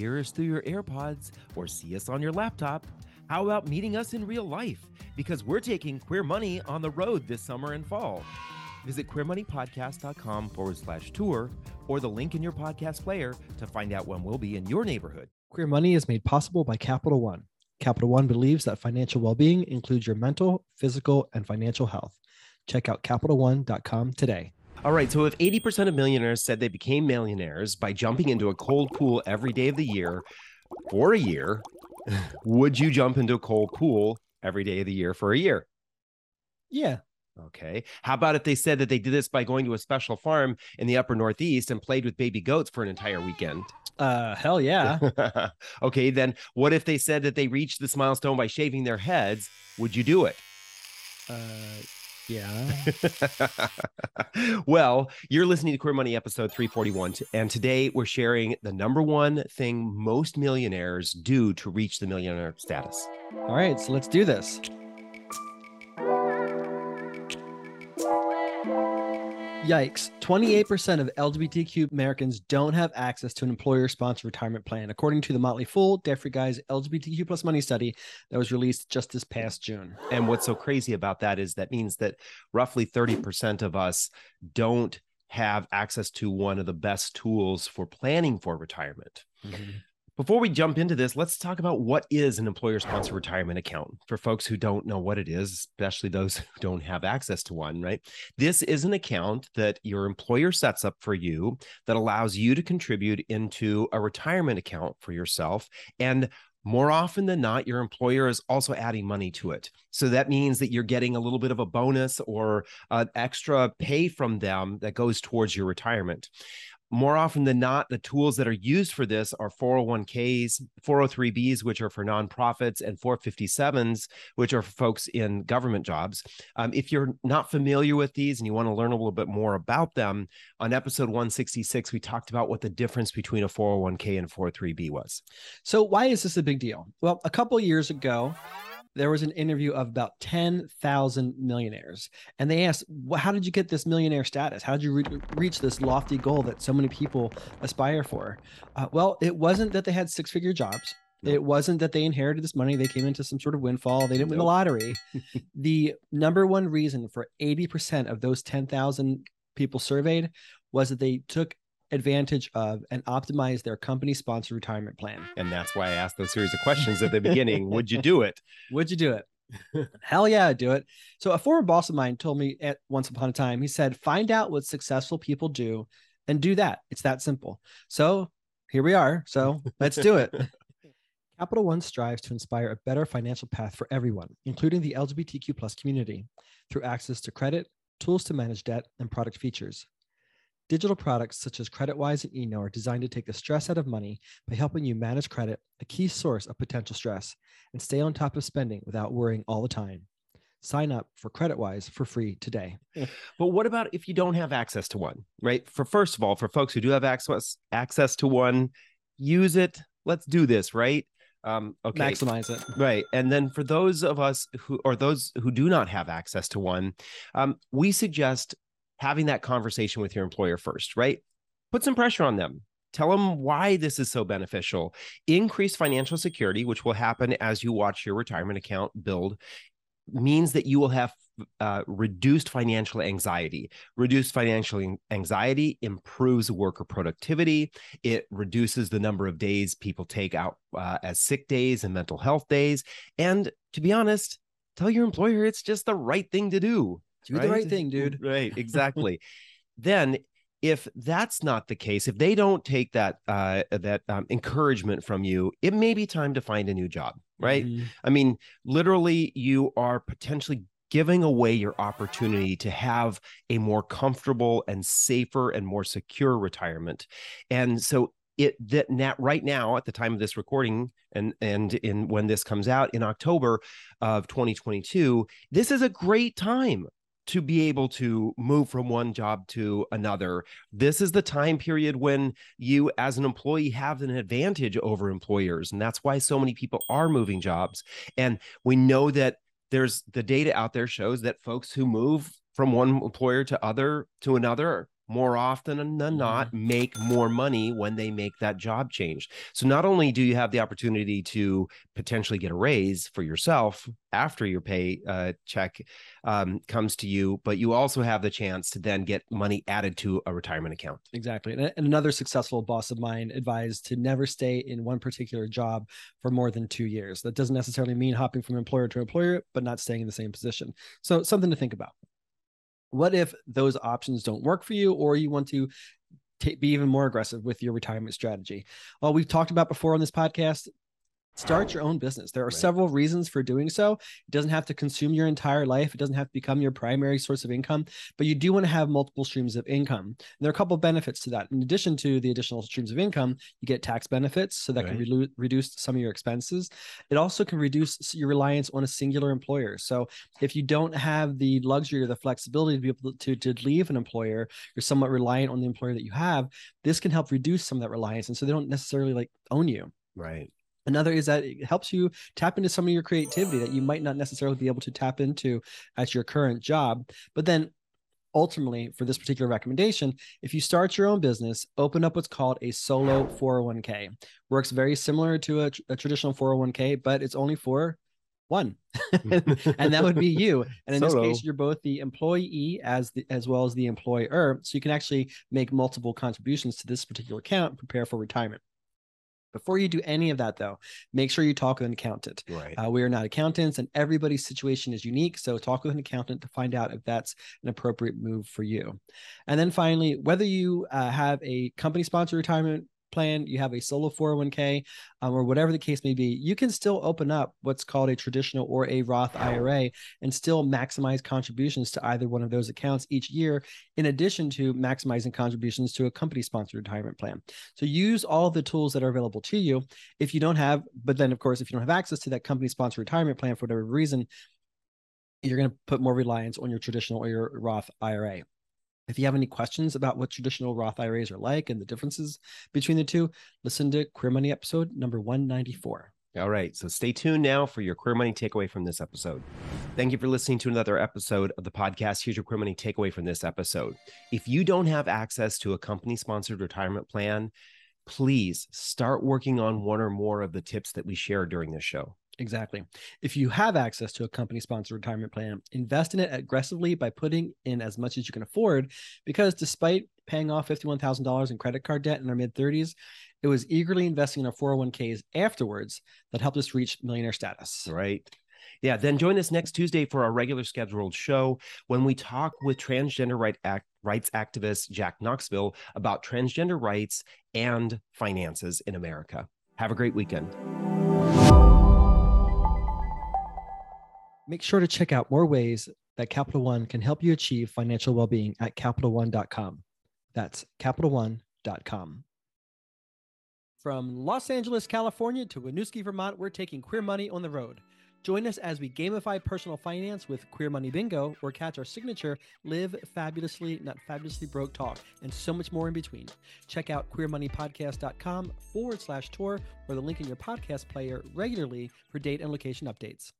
hear us through your AirPods or see us on your laptop, how about meeting us in real life? Because we're taking Queer Money on the road this summer and fall. Visit queermoneypodcast.com forward slash tour or the link in your podcast player to find out when we'll be in your neighborhood. Queer Money is made possible by Capital One. Capital One believes that financial well being includes your mental, physical, and financial health. Check out CapitalOne.com today. All right. So if 80% of millionaires said they became millionaires by jumping into a cold pool every day of the year for a year, would you jump into a cold pool every day of the year for a year? Yeah. Okay. How about if they said that they did this by going to a special farm in the upper Northeast and played with baby goats for an entire weekend? Uh, hell yeah. okay. Then what if they said that they reached this milestone by shaving their heads? Would you do it? Uh, yeah. well, you're listening to Queer Money episode 341, and today we're sharing the number one thing most millionaires do to reach the millionaire status. All right, so let's do this. Yikes. 28% of LGBTQ Americans don't have access to an employer sponsored retirement plan, according to the Motley Fool Debt-Free Guys LGBTQ plus money study that was released just this past June. And what's so crazy about that is that means that roughly 30% of us don't have access to one of the best tools for planning for retirement. Mm-hmm. Before we jump into this, let's talk about what is an employer sponsored retirement account for folks who don't know what it is, especially those who don't have access to one, right? This is an account that your employer sets up for you that allows you to contribute into a retirement account for yourself. And more often than not, your employer is also adding money to it. So that means that you're getting a little bit of a bonus or an extra pay from them that goes towards your retirement more often than not, the tools that are used for this are 401ks, 403bs, which are for nonprofits, and 457s, which are for folks in government jobs. Um, if you're not familiar with these and you want to learn a little bit more about them, on episode 166, we talked about what the difference between a 401k and 403b was. So, why is this a big deal? Well, a couple years ago, there was an interview of about 10,000 millionaires. And they asked, well, How did you get this millionaire status? How did you re- reach this lofty goal that so many people aspire for? Uh, well, it wasn't that they had six figure jobs. It wasn't that they inherited this money. They came into some sort of windfall. They didn't nope. win the lottery. the number one reason for 80% of those 10,000 people surveyed was that they took advantage of and optimize their company sponsored retirement plan. And that's why I asked those series of questions at the beginning. Would you do it? Would you do it? Hell yeah, I'd do it. So a former boss of mine told me at once upon a time, he said, find out what successful people do and do that. It's that simple. So here we are. So let's do it. Capital One strives to inspire a better financial path for everyone, including the LGBTQ plus community, through access to credit, tools to manage debt, and product features. Digital products such as CreditWise and Eno are designed to take the stress out of money by helping you manage credit, a key source of potential stress, and stay on top of spending without worrying all the time. Sign up for CreditWise for free today. But what about if you don't have access to one, right? For first of all, for folks who do have access access to one, use it. Let's do this, right? Um, okay. Maximize it. Right. And then for those of us who, or those who do not have access to one, um, we suggest having that conversation with your employer first, right? Put some pressure on them. Tell them why this is so beneficial. Increase financial security, which will happen as you watch your retirement account build, means that you will have uh, reduced financial anxiety. Reduced financial anxiety improves worker productivity. It reduces the number of days people take out uh, as sick days and mental health days. And to be honest, tell your employer it's just the right thing to do. Do right? the right thing, dude. Right, exactly. then if that's not the case, if they don't take that uh, that um, encouragement from you, it may be time to find a new job, right? Mm-hmm. I mean, literally, you are potentially giving away your opportunity to have a more comfortable and safer and more secure retirement. And so it that right now at the time of this recording and and in when this comes out in October of 2022 this is a great time to be able to move from one job to another. This is the time period when you, as an employee, have an advantage over employers. And that's why so many people are moving jobs. And we know that there's the data out there shows that folks who move from one employer to other to another more often than not mm-hmm. make more money when they make that job change. So not only do you have the opportunity to potentially get a raise for yourself after your pay uh, check um, comes to you, but you also have the chance to then get money added to a retirement account. Exactly. And another successful boss of mine advised to never stay in one particular job for more than two years. That doesn't necessarily mean hopping from employer to employer, but not staying in the same position. So something to think about. What if those options don't work for you, or you want to t- be even more aggressive with your retirement strategy? Well, we've talked about before on this podcast start your own business. There are right. several reasons for doing so. It doesn't have to consume your entire life. It doesn't have to become your primary source of income, but you do want to have multiple streams of income. And there are a couple of benefits to that. In addition to the additional streams of income, you get tax benefits, so that right. can re- reduce some of your expenses. It also can reduce your reliance on a singular employer. So if you don't have the luxury or the flexibility to be able to, to leave an employer, you're somewhat reliant on the employer that you have. This can help reduce some of that reliance, and so they don't necessarily like own you. Right. Another is that it helps you tap into some of your creativity that you might not necessarily be able to tap into at your current job. But then ultimately, for this particular recommendation, if you start your own business, open up what's called a solo 401k. Works very similar to a, a traditional 401k, but it's only for one and that would be you and in Solo. this case you're both the employee as the as well as the employer so you can actually make multiple contributions to this particular account prepare for retirement before you do any of that, though, make sure you talk with an accountant. Right. Uh, we are not accountants, and everybody's situation is unique. So talk with an accountant to find out if that's an appropriate move for you. And then finally, whether you uh, have a company sponsored retirement plan, you have a solo 401k, um, or whatever the case may be, you can still open up what's called a traditional or a Roth IRA and still maximize contributions to either one of those accounts each year, in addition to maximizing contributions to a company sponsored retirement plan. So use all the tools that are available to you. If you don't have, but then of course, if you don't have access to that company sponsored retirement plan for whatever reason, you're going to put more reliance on your traditional or your Roth IRA. If you have any questions about what traditional Roth IRAs are like and the differences between the two, listen to Queer Money episode number 194. All right. So stay tuned now for your Queer Money takeaway from this episode. Thank you for listening to another episode of the podcast. Here's your Queer Money takeaway from this episode. If you don't have access to a company sponsored retirement plan, please start working on one or more of the tips that we share during this show. Exactly. If you have access to a company sponsored retirement plan, invest in it aggressively by putting in as much as you can afford. Because despite paying off $51,000 in credit card debt in our mid 30s, it was eagerly investing in our 401ks afterwards that helped us reach millionaire status. Right. Yeah. Then join us next Tuesday for our regular scheduled show when we talk with transgender right act, rights activist Jack Knoxville about transgender rights and finances in America. Have a great weekend. Make sure to check out more ways that Capital One can help you achieve financial well being at CapitalOne.com. That's CapitalOne.com. From Los Angeles, California to Winooski, Vermont, we're taking queer money on the road. Join us as we gamify personal finance with Queer Money Bingo or catch our signature Live Fabulously, Not Fabulously Broke talk, and so much more in between. Check out queermoneypodcast.com forward slash tour or the link in your podcast player regularly for date and location updates.